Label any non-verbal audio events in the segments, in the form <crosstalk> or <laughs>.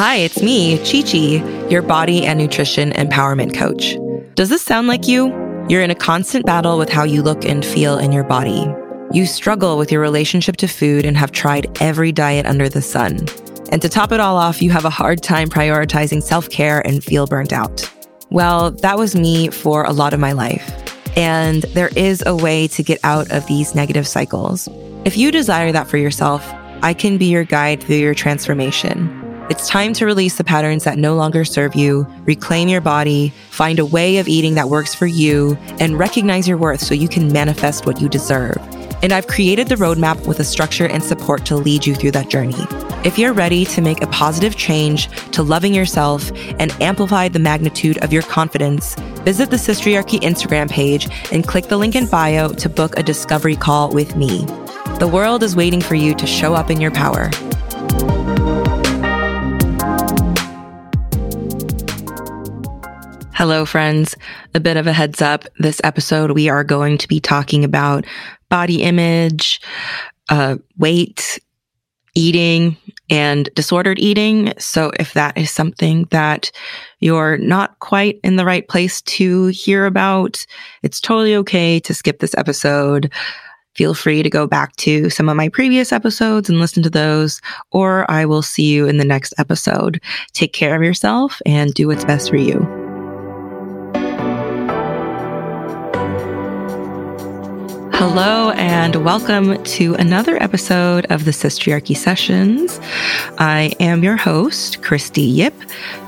Hi, it's me, Chi Chi, your body and nutrition empowerment coach. Does this sound like you? You're in a constant battle with how you look and feel in your body. You struggle with your relationship to food and have tried every diet under the sun. And to top it all off, you have a hard time prioritizing self care and feel burnt out. Well, that was me for a lot of my life. And there is a way to get out of these negative cycles. If you desire that for yourself, I can be your guide through your transformation. It's time to release the patterns that no longer serve you, reclaim your body, find a way of eating that works for you, and recognize your worth so you can manifest what you deserve. And I've created the roadmap with a structure and support to lead you through that journey. If you're ready to make a positive change to loving yourself and amplify the magnitude of your confidence, visit the Sistriarchy Instagram page and click the link in bio to book a discovery call with me. The world is waiting for you to show up in your power. Hello, friends. A bit of a heads up. This episode, we are going to be talking about body image, uh, weight, eating, and disordered eating. So, if that is something that you're not quite in the right place to hear about, it's totally okay to skip this episode. Feel free to go back to some of my previous episodes and listen to those, or I will see you in the next episode. Take care of yourself and do what's best for you. Hello, and welcome to another episode of the Sistriarchy Sessions. I am your host, Christy Yip.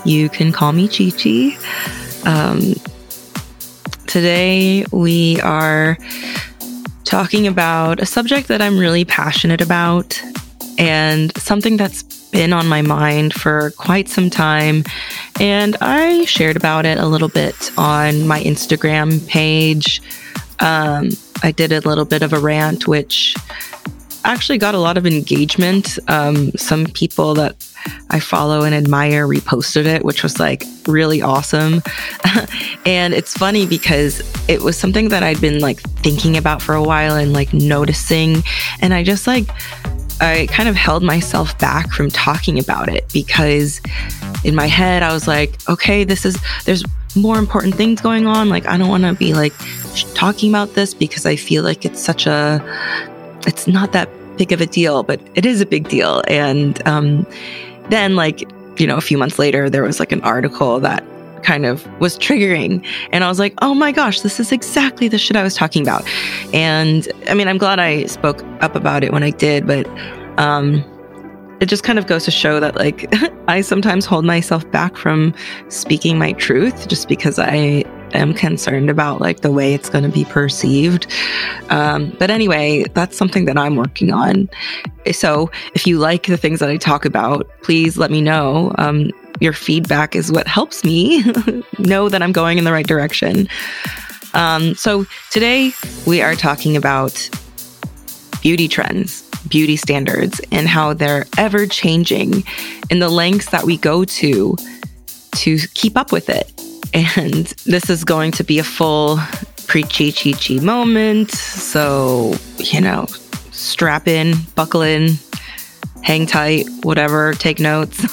You can call me Chi Chi. Um, today, we are talking about a subject that I'm really passionate about and something that's been on my mind for quite some time. And I shared about it a little bit on my Instagram page. Um, I did a little bit of a rant, which actually got a lot of engagement. Um, some people that I follow and admire reposted it, which was like really awesome. <laughs> and it's funny because it was something that I'd been like thinking about for a while and like noticing. And I just like, I kind of held myself back from talking about it because in my head, I was like, okay, this is, there's more important things going on. Like, I don't want to be like talking about this because I feel like it's such a, it's not that big of a deal, but it is a big deal. And um, then, like, you know, a few months later, there was like an article that kind of was triggering. And I was like, oh my gosh, this is exactly the shit I was talking about. And I mean, I'm glad I spoke up about it when I did, but um, it just kind of goes to show that like <laughs> I sometimes hold myself back from speaking my truth just because I am concerned about like the way it's going to be perceived. Um, but anyway, that's something that I'm working on. So if you like the things that I talk about, please let me know. Um, your feedback is what helps me <laughs> know that I'm going in the right direction. Um, so today we are talking about beauty trends, beauty standards, and how they're ever changing and the lengths that we go to to keep up with it. And this is going to be a full preachy chi moment. So, you know, strap in, buckle in, hang tight, whatever, take notes,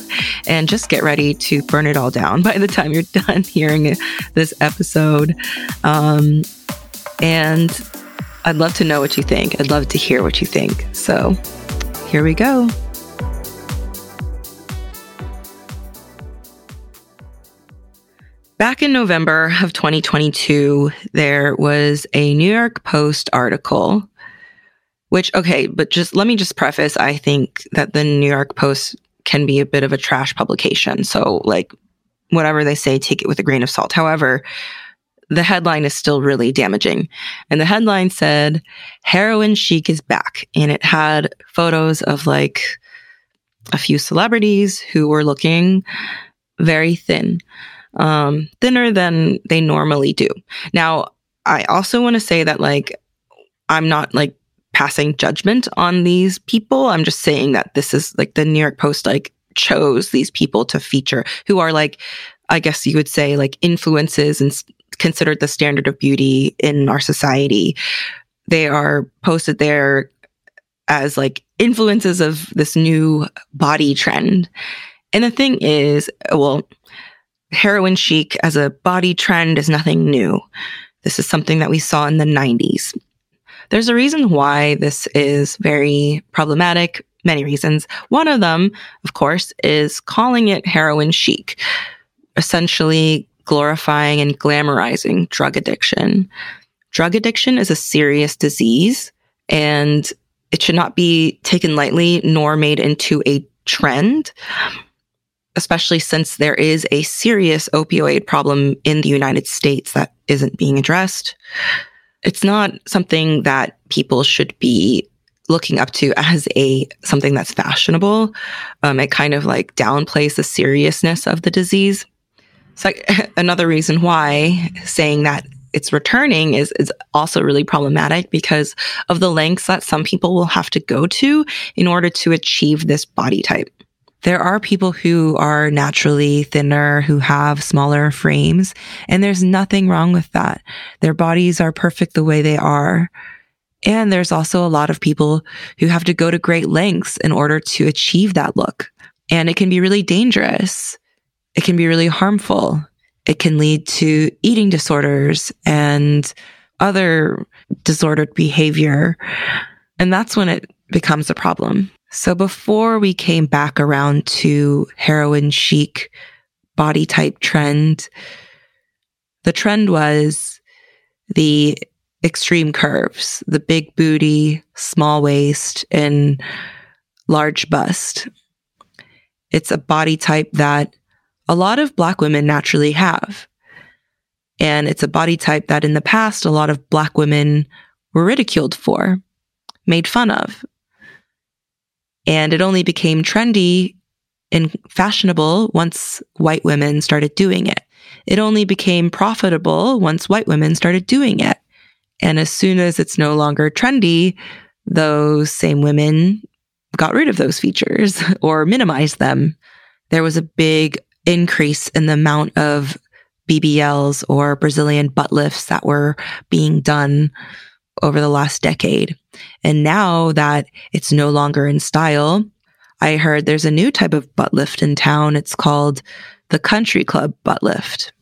<laughs> and just get ready to burn it all down <laughs> by the time you're done hearing this episode. Um, and I'd love to know what you think. I'd love to hear what you think. So here we go. Back in November of 2022, there was a New York Post article, which, okay, but just let me just preface I think that the New York Post can be a bit of a trash publication. So, like, whatever they say, take it with a grain of salt. However, the headline is still really damaging. And the headline said, Heroin Chic is back. And it had photos of like a few celebrities who were looking very thin um, thinner than they normally do. Now, I also want to say that, like, I'm not like passing judgment on these people. I'm just saying that this is like the New York Post, like, chose these people to feature who are like, I guess you would say, like, influences and considered the standard of beauty in our society. They are posted there as like influences of this new body trend. And the thing is, well, heroin chic as a body trend is nothing new. This is something that we saw in the 90s. There's a reason why this is very problematic, many reasons. One of them, of course, is calling it heroin chic, essentially glorifying and glamorizing drug addiction. Drug addiction is a serious disease and it should not be taken lightly nor made into a trend especially since there is a serious opioid problem in the United States that isn't being addressed. It's not something that people should be looking up to as a something that's fashionable. Um, it kind of like downplays the seriousness of the disease. So <laughs> another reason why saying that it's returning is is also really problematic because of the lengths that some people will have to go to in order to achieve this body type. There are people who are naturally thinner, who have smaller frames, and there's nothing wrong with that. Their bodies are perfect the way they are. And there's also a lot of people who have to go to great lengths in order to achieve that look. And it can be really dangerous. It can be really harmful. It can lead to eating disorders and other disordered behavior. And that's when it becomes a problem. So before we came back around to heroin chic body type trend, the trend was the extreme curves, the big booty, small waist, and large bust. It's a body type that a lot of Black women naturally have. And it's a body type that in the past, a lot of Black women were ridiculed for, made fun of, and it only became trendy and fashionable once white women started doing it. It only became profitable once white women started doing it. And as soon as it's no longer trendy, those same women got rid of those features <laughs> or minimized them. There was a big increase in the amount of BBLs or Brazilian butt lifts that were being done over the last decade. And now that it's no longer in style, I heard there's a new type of butt lift in town. It's called the country club butt lift.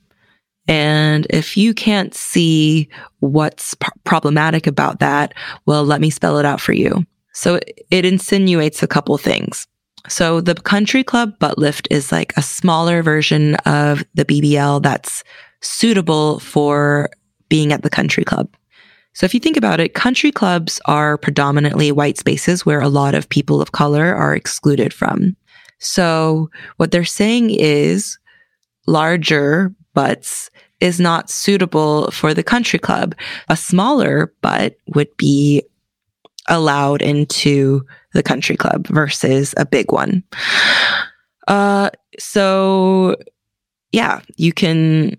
And if you can't see what's p- problematic about that, well, let me spell it out for you. So it insinuates a couple things. So the country club butt lift is like a smaller version of the BBL that's suitable for being at the country club. So if you think about it, country clubs are predominantly white spaces where a lot of people of color are excluded from. So what they're saying is larger butts is not suitable for the country club. A smaller butt would be allowed into the country club versus a big one. Uh, so yeah, you can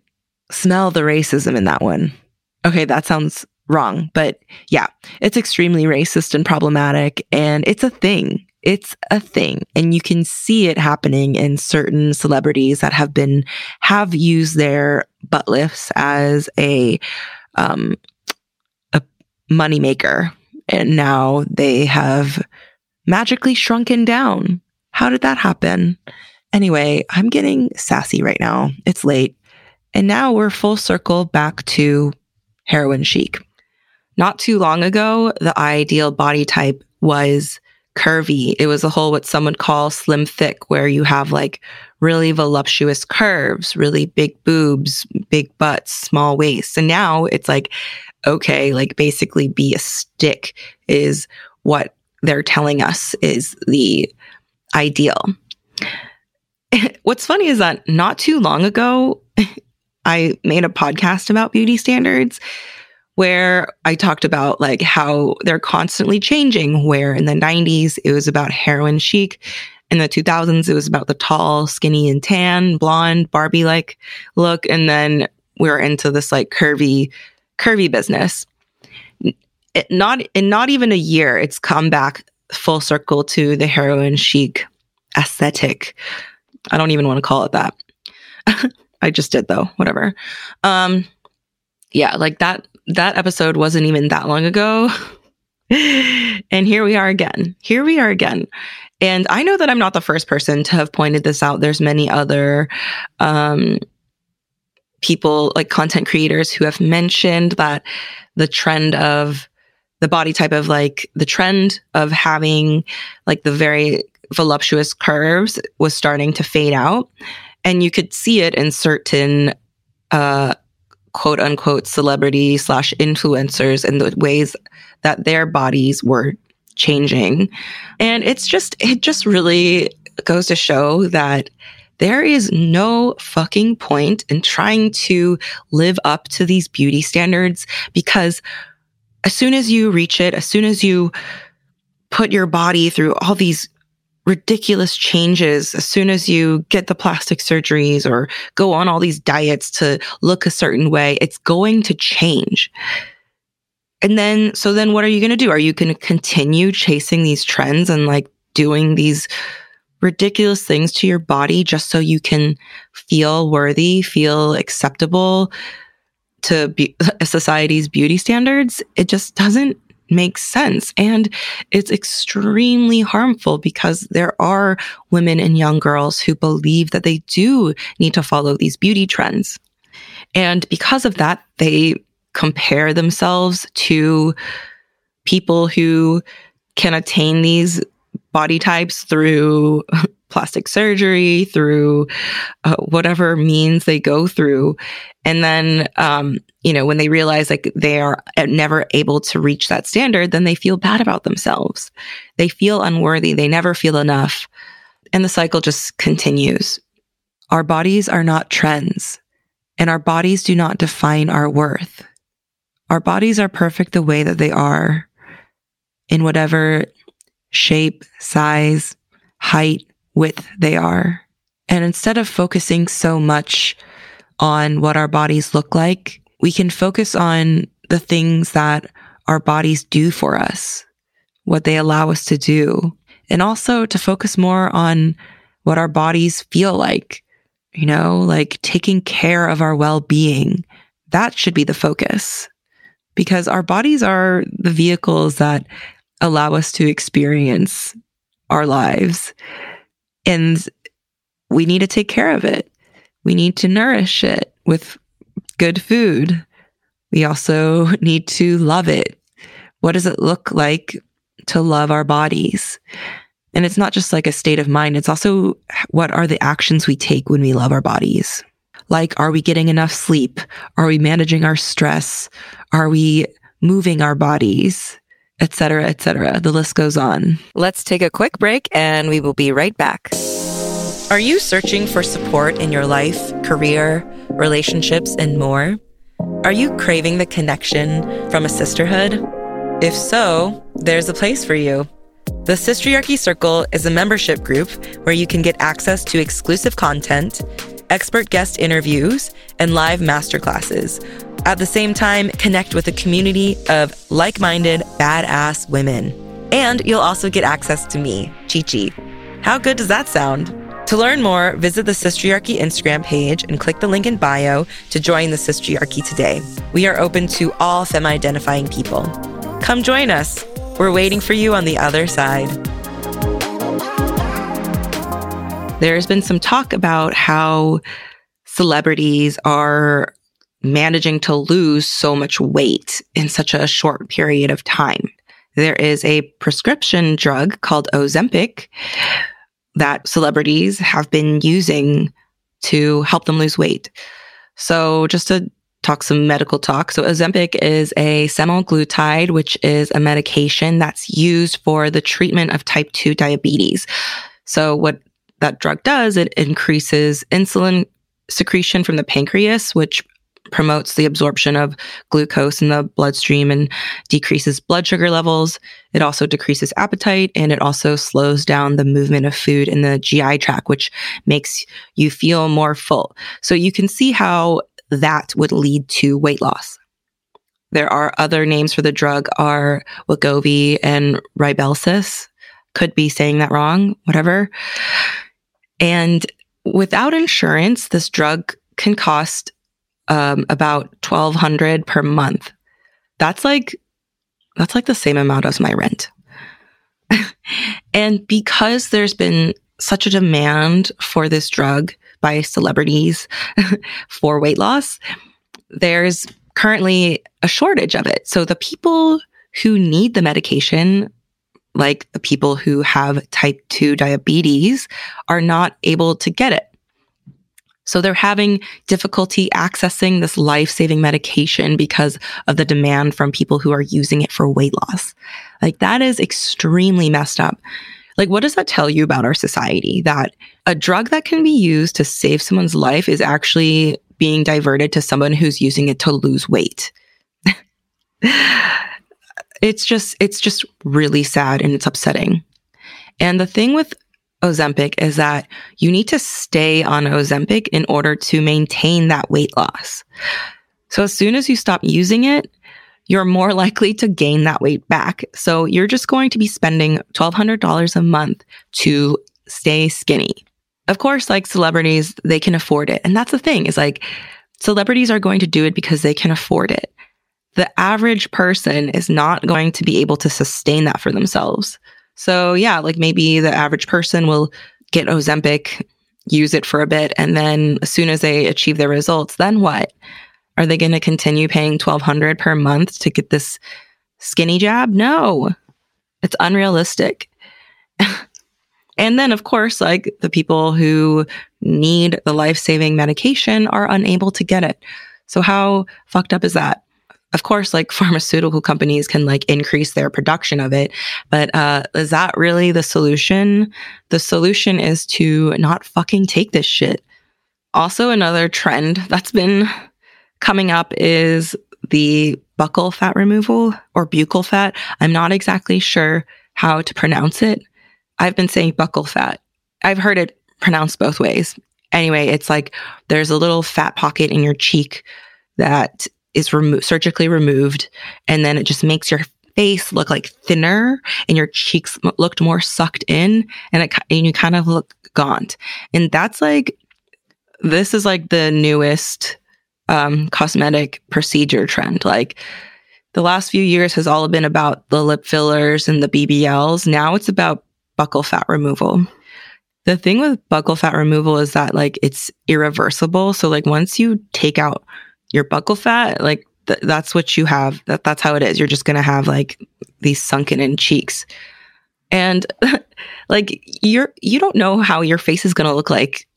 smell the racism in that one. Okay, that sounds wrong. But yeah, it's extremely racist and problematic. And it's a thing. It's a thing. And you can see it happening in certain celebrities that have been, have used their butt lifts as a, um, a moneymaker. And now they have magically shrunken down. How did that happen? Anyway, I'm getting sassy right now. It's late. And now we're full circle back to heroin chic. Not too long ago, the ideal body type was curvy. It was a whole what some would call slim thick, where you have like really voluptuous curves, really big boobs, big butts, small waists. And now it's like, okay, like basically be a stick is what they're telling us is the ideal. <laughs> What's funny is that not too long ago, <laughs> I made a podcast about beauty standards where I talked about like how they're constantly changing. Where in the 90s, it was about heroin chic. In the 2000s, it was about the tall, skinny, and tan, blonde, Barbie like look. And then we are into this like curvy, curvy business. It, not in not even a year, it's come back full circle to the heroin chic aesthetic. I don't even want to call it that. <laughs> I just did though, whatever. Um, yeah, like that that episode wasn't even that long ago. <laughs> And here we are again. Here we are again. And I know that I'm not the first person to have pointed this out. There's many other um, people, like content creators, who have mentioned that the trend of the body type of like the trend of having like the very voluptuous curves was starting to fade out. And you could see it in certain uh, quote unquote celebrity slash influencers and the ways that their bodies were changing. And it's just, it just really goes to show that there is no fucking point in trying to live up to these beauty standards because as soon as you reach it, as soon as you put your body through all these ridiculous changes as soon as you get the plastic surgeries or go on all these diets to look a certain way, it's going to change. And then, so then what are you going to do? Are you going to continue chasing these trends and like doing these ridiculous things to your body just so you can feel worthy, feel acceptable to be, <laughs> society's beauty standards? It just doesn't make sense. And it's extremely harmful because there are women and young girls who believe that they do need to follow these beauty trends. And because of that, they compare themselves to people who can attain these body types through <laughs> plastic surgery, through uh, whatever means they go through. And then, um, you know, when they realize like they are never able to reach that standard, then they feel bad about themselves. They feel unworthy. They never feel enough. And the cycle just continues. Our bodies are not trends, and our bodies do not define our worth. Our bodies are perfect the way that they are in whatever shape, size, height, width they are. And instead of focusing so much on what our bodies look like, we can focus on the things that our bodies do for us, what they allow us to do, and also to focus more on what our bodies feel like, you know, like taking care of our well being. That should be the focus because our bodies are the vehicles that allow us to experience our lives. And we need to take care of it. We need to nourish it with good food. We also <laughs> need to love it. What does it look like to love our bodies? And it's not just like a state of mind. It's also what are the actions we take when we love our bodies? Like, are we getting enough sleep? Are we managing our stress? Are we moving our bodies? Etc. Etc. The list goes on. Let's take a quick break and we will be right back. Are you searching for support in your life, career, relationships, and more? Are you craving the connection from a sisterhood? If so, there's a place for you. The Sistriarchy Circle is a membership group where you can get access to exclusive content, expert guest interviews, and live masterclasses. At the same time, connect with a community of like minded, badass women. And you'll also get access to me, Chi Chi. How good does that sound? To learn more, visit the Sistriarchy Instagram page and click the link in bio to join the Sistriarchy today. We are open to all femme identifying people. Come join us. We're waiting for you on the other side. There's been some talk about how celebrities are managing to lose so much weight in such a short period of time. There is a prescription drug called Ozempic that celebrities have been using to help them lose weight. So just to talk some medical talk. So Ozempic is a semaglutide, which is a medication that's used for the treatment of type 2 diabetes. So what that drug does, it increases insulin secretion from the pancreas, which promotes the absorption of glucose in the bloodstream and decreases blood sugar levels. It also decreases appetite and it also slows down the movement of food in the GI tract, which makes you feel more full. So you can see how that would lead to weight loss. There are other names for the drug are Wegovy and Rybelsus. Could be saying that wrong, whatever. And without insurance, this drug can cost um, about 1200 per month. That's like, that's like the same amount as my rent. <laughs> and because there's been such a demand for this drug by celebrities <laughs> for weight loss, there's currently a shortage of it. So the people who need the medication, like the people who have type 2 diabetes, are not able to get it. So they're having difficulty accessing this life saving medication because of the demand from people who are using it for weight loss. Like that is extremely messed up. Like, what does that tell you about our society? That a drug that can be used to save someone's life is actually being diverted to someone who's using it to lose weight. <laughs> it's just, it's just really sad and it's upsetting. And the thing with Ozempic is that you need to stay on Ozempic in order to maintain that weight loss. So as soon as you stop using it, you're more <laughs> likely to gain that weight back. So you're just going to be spending $1,200 a month to stay skinny. Of course, like celebrities, they can afford it. And that's the thing is like celebrities are going to do it because they can afford it. The average person is not going to be able to sustain that for themselves. So yeah, like maybe the average person will get Ozempic, use it for a bit, and then as soon as they achieve their results, then what? Are they going to continue paying 1200 per month to get this skinny jab? No. It's unrealistic. <laughs> and then of course, like the people who need the life-saving medication are unable to get it. So how fucked up is that? Of course, like pharmaceutical companies can like increase their production of it, but uh, is that really the solution? The solution is to not fucking take this shit. Also, another trend that's been coming up is the buccal fat removal or buccal fat. I'm not exactly sure how to pronounce it. I've been saying buccal fat. I've heard it pronounced both ways. Anyway, it's like there's a little fat pocket in your cheek that is remo- surgically removed, and then it just makes your face look like thinner and your cheeks looked more sucked in, and it and you kind of look gaunt. And that's like this is like the newest um, cosmetic procedure trend. Like the last few years has all been about the lip fillers and the BBLs. Now it's about buccal fat removal. The thing with buccal fat removal is that like it's irreversible. So like once you take out your buccal fat, like th- that's what you have. That that's how it is. You're just gonna have like these sunken in cheeks, and <laughs> like you're you don't know how your face is gonna look like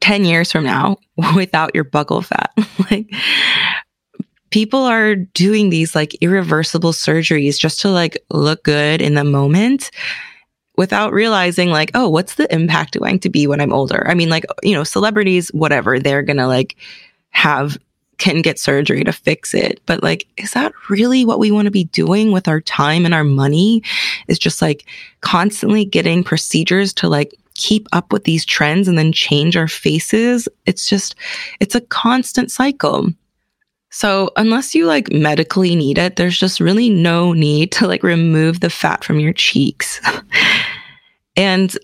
ten years from now <laughs> without your buccal fat. <laughs> like people are doing these like irreversible surgeries just to like look good in the moment without realizing like oh what's the impact going to be when i'm older i mean like you know celebrities whatever they're gonna like have can get surgery to fix it. But like, is that really what we want to be doing with our time and our money? Is just like constantly getting procedures to like keep up with these trends and then change our faces. It's just, it's a constant cycle. So unless you like medically need it, there's just really no need to like remove the fat from your cheeks. <laughs> and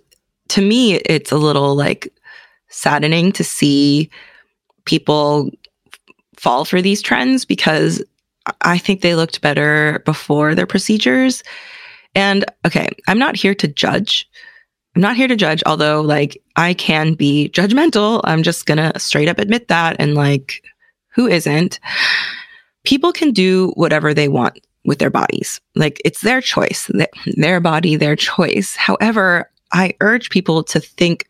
to me, it's a little like saddening to see people fall for these trends because I think they looked better before their procedures. And okay, I'm not here to judge. I'm not here to judge, although like I can be judgmental. I'm just going to straight up admit that. And like, who isn't? People can do whatever they want with their bodies. Like it's their choice, their body, their choice. However, I urge people to think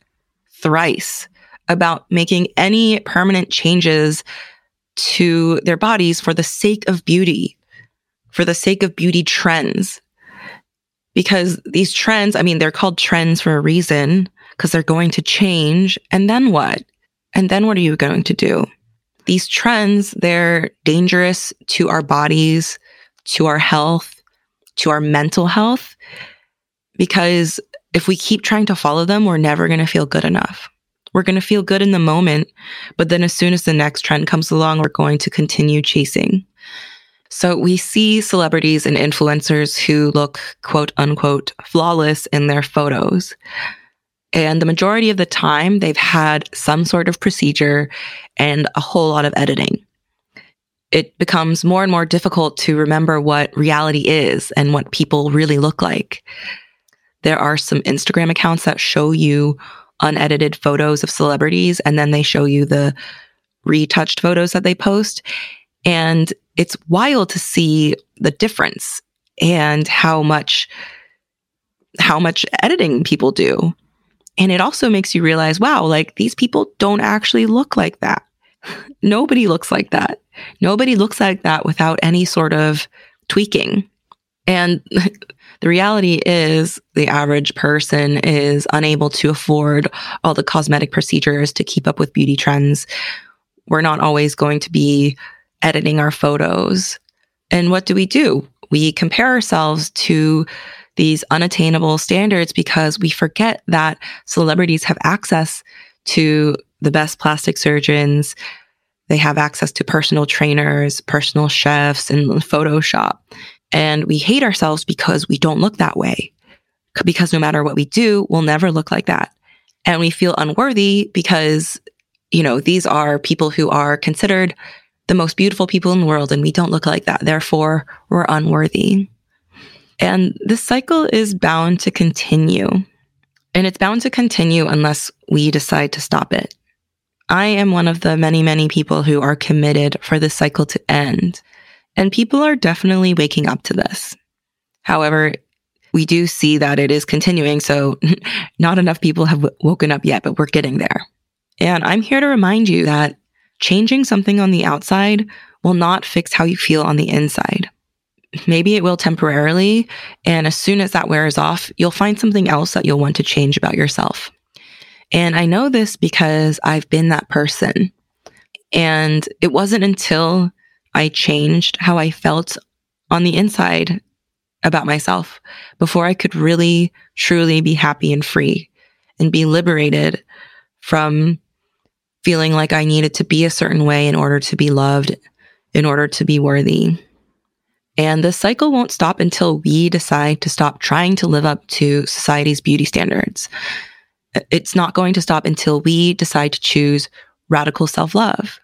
thrice about making any permanent changes to their bodies for the sake of beauty, for the sake of beauty trends. Because these trends, I mean, they're called trends for a reason because they're going to change. And then what? And then what are you going to do? These trends, they're dangerous to our bodies, to our health, to our mental health, because if we keep trying to follow them, we're never going to feel good enough. We're going to feel good in the moment, but then as soon as the next trend comes along, we're going to continue chasing. So we see celebrities and influencers who look quote unquote flawless in their photos. And the majority of the time, they've had some sort of procedure and a whole lot of editing. It becomes more and more difficult to remember what reality is and what people really look like. there are some Instagram accounts that show you unedited photos of celebrities and then they show you the retouched photos that they post. And it's wild to see the difference and how much how much editing people do. And it also makes you realize, wow, like these people don't actually look like that. <laughs> Nobody looks like that. Nobody looks like that without any sort of tweaking. And <laughs> the reality is, the average person is unable to afford all the cosmetic procedures to keep up with beauty trends. We're not always going to be editing our photos. And what do we do? We compare ourselves to these unattainable standards because we forget that celebrities have access to the best plastic surgeons. They have access to personal trainers, personal chefs, and Photoshop. And we hate ourselves because we don't look that way. Because no matter what we do, we'll never look like that. And we feel unworthy because, you know, these are people who are considered the most beautiful people in the world and we don't look like that. Therefore, we're unworthy. And this cycle is bound to continue. And it's bound to continue unless we decide to stop it. I am one of the many, many people who are committed for this cycle to end. And people are definitely waking up to this. However, we do see that it is continuing. So <laughs> not enough people have w- woken up yet, but we're getting there. And I'm here to remind you that changing something on the outside will not fix how you feel on the inside. Maybe it will temporarily. And as soon as that wears off, you'll find something else that you'll want to change about yourself. And I know this because I've been that person. And it wasn't until I changed how I felt on the inside about myself before I could really, truly be happy and free and be liberated from feeling like I needed to be a certain way in order to be loved, in order to be worthy. And the cycle won't stop until we decide to stop trying to live up to society's beauty standards. It's not going to stop until we decide to choose radical self love.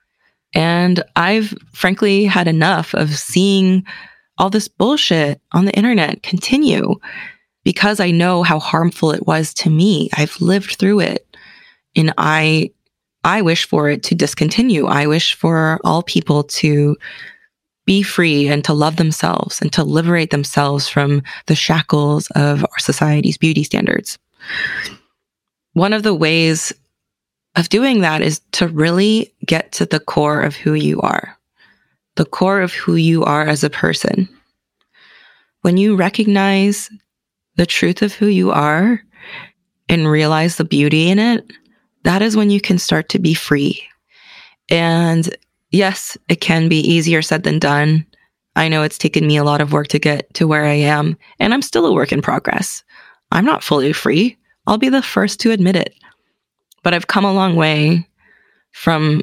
And I've frankly had enough of seeing all this bullshit on the internet continue because I know how harmful it was to me. I've lived through it and I I wish for it to discontinue. I wish for all people to be free and to love themselves and to liberate themselves from the shackles of our society's beauty standards. One of the ways of doing that is to really get to the core of who you are, the core of who you are as a person. When you recognize the truth of who you are and realize the beauty in it, that is when you can start to be free. And yes, it can be easier said than done. I know it's taken me a lot of work to get to where I am, and I'm still a work in progress. I'm not fully free. I'll be the first to admit it. But I've come a long way from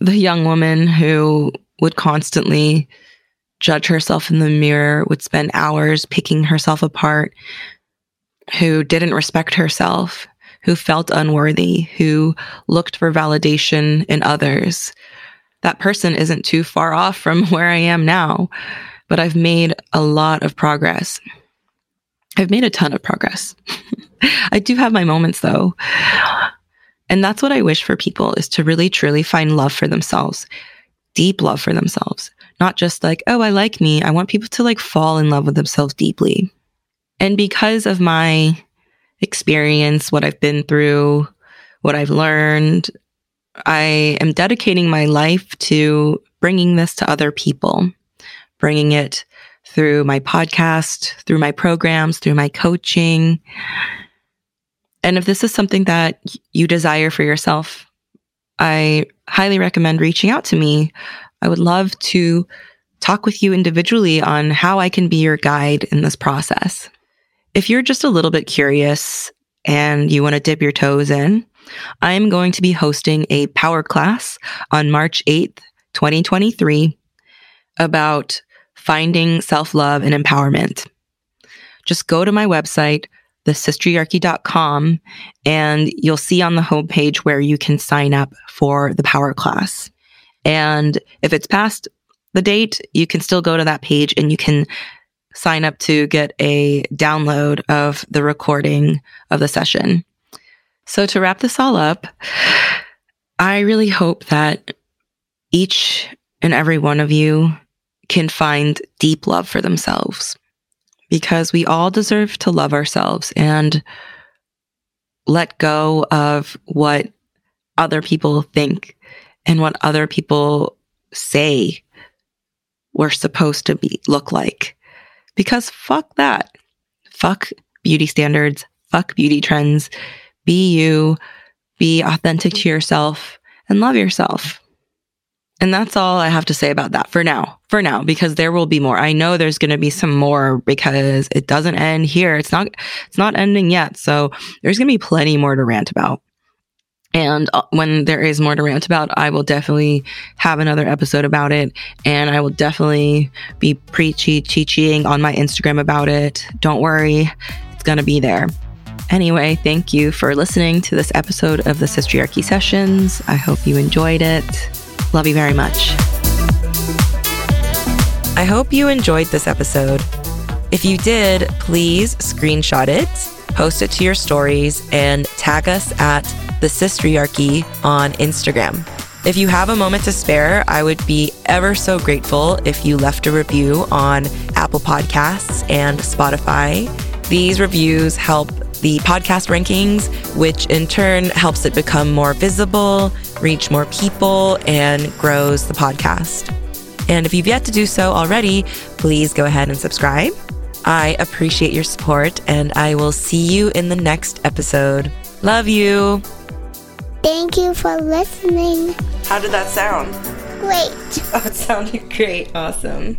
the young woman who would constantly judge herself in the mirror, would spend hours picking herself apart, who didn't respect herself, who felt unworthy, who looked for validation in others. That person isn't too far off from <laughs> where I am now, but I've made a lot of progress. I've made a ton of progress. <laughs> I do have my moments though. And that's what I wish for people is to really truly find love for themselves, deep love for themselves, not just like, oh, I like me. I want people to like fall in love with themselves deeply. And because of my experience, what I've been through, what I've learned, I am dedicating my life to bringing this to other people, bringing it through my podcast, through my programs, through my coaching, and if this is something that you desire for yourself, I highly recommend reaching out to me. I would love to talk with you individually on how I can be your guide in this process. If you're just a little bit curious and you want to dip your toes in, I'm going to be hosting a power class on March 8th, 2023 about finding self love and empowerment. Just go to my website, thesistriarchy.com, and you'll see on the homepage where you can sign up for the power class. And if it's past the date, you can still go to that page and you can sign up to get a download of the recording of the session. So, to wrap this all up, I really hope that each and every one of you can find deep love for themselves because we all deserve to love ourselves and let go of what other people think and what other people say we're supposed to be look like. Because fuck that. Fuck beauty standards. Fuck beauty trends. Be you. Be authentic to yourself and love yourself. And that's all I have to say about that for now. For now, because there will be more. I know there's going to be some more because it doesn't end here. It's not, it's not ending yet. So there's going to be plenty more to rant about. And uh, when there is more to rant about, I will definitely have another episode about it. And I will definitely be preachy, cheating on my Instagram about it. Don't worry, it's going to be there. Anyway, thank you for listening to this episode of the Sistriarchy Sessions. I hope you enjoyed it. Love you very much. I hope you enjoyed this episode. If you did, please screenshot it, post it to your stories, and tag us at the Sistriarchy on Instagram. If you have a moment to spare, I would be ever so grateful if you left a review on Apple Podcasts and Spotify. These reviews help the podcast rankings, which in turn helps it become more visible, reach more people, and grows the podcast. And if you've yet to do so already, please go ahead and subscribe. I appreciate your support, and I will see you in the next episode. Love you. Thank you for listening. How did that sound? Great. <laughs> Oh, it sounded great. Awesome.